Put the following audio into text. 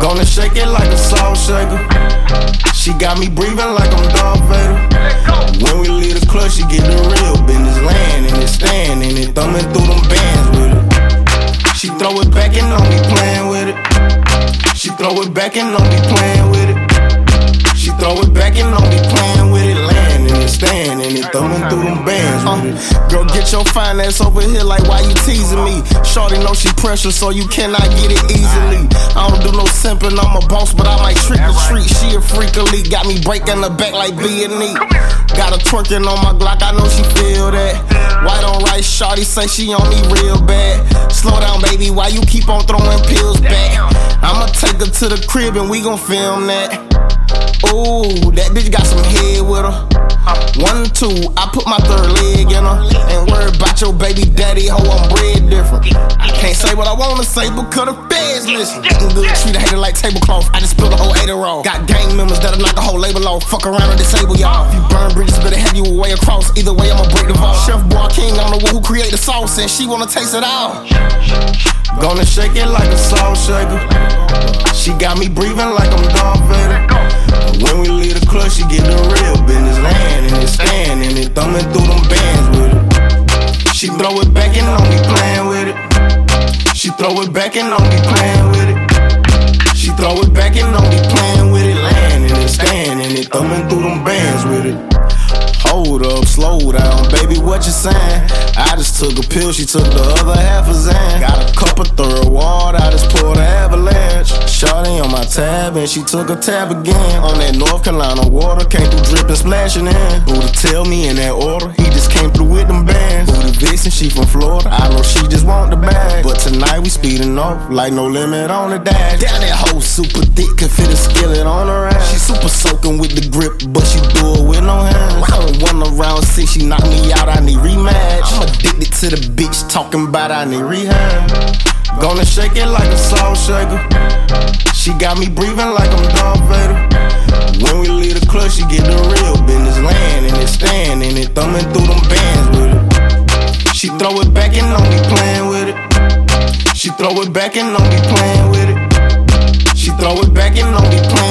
Gonna shake it, like a Gonna shaker. She got me breathing like I'm Darth Vader. When we leave the club, she get the real business. Land and it stand and it thumbing through them bands with it. She throw it back and don't be playing with it. She throw it back and don't be playing with it. She throw it back and don't be playing thumbing through them bands with it. Girl, get your finance over here like why you teasing me? Shorty know she precious, so you cannot get it easily. I don't do no simping, I'm a boss, but I might trick or treat. She a freak elite, got me breaking the back like B and E. Got her twerking on my Glock, I know she feel that. White on rice, shorty say she on me real bad. Slow down, baby, why you keep on throwing pills back? I'ma take her to the crib and we gon' film that. Ooh, that bitch got some head with her. One, two, I put my third leg in her. Ain't worried about your baby daddy, ho, I'm bred different. I can't say what I wanna say because the feds listen. Good, treat a hater like tablecloth. I just spilled a whole 80 roll. Got gang members that'll knock the whole label off. Fuck around and disable y'all. If you burn bridges, better have you a way across. Either way, I'ma break the vault. Chef Boy King, I'm the one who create the sauce, and she wanna taste it all. Gonna shake it like a salt shaker. She got me breathing like I'm Darth Vader. She throw it back and don't be playing with it. She throw it back and don't be playing with it. She throw it back and don't be playing with it. Land and it stand it thumbing through them bands with it. Hold up, slow down, baby, what you saying? I just took a pill, she took the other half of Zan. Got a cup of third water, I just poured an avalanche. Shawty on my tab, and she took a tab again. On that North Carolina water, came through dripping, splashing in. Buddha tell me in that order, bands. She from Florida, I know she just want the bag. But tonight we speeding off, like no limit on the dash. Down that hoe super thick, can fit a skillet on her ass. She super soaking with the grip, but she do it with no hands. I don't want around six, she knock me out, I need rematch. I'm addicted to the bitch, talking about I need rehab. Gonna shake it like a salt shaker. She got me breathing like I'm Darth Vader. When we leave the club, she get the and don't be playing with it. She throw it back and don't be playing with it. She throw it back and don't be playing with it.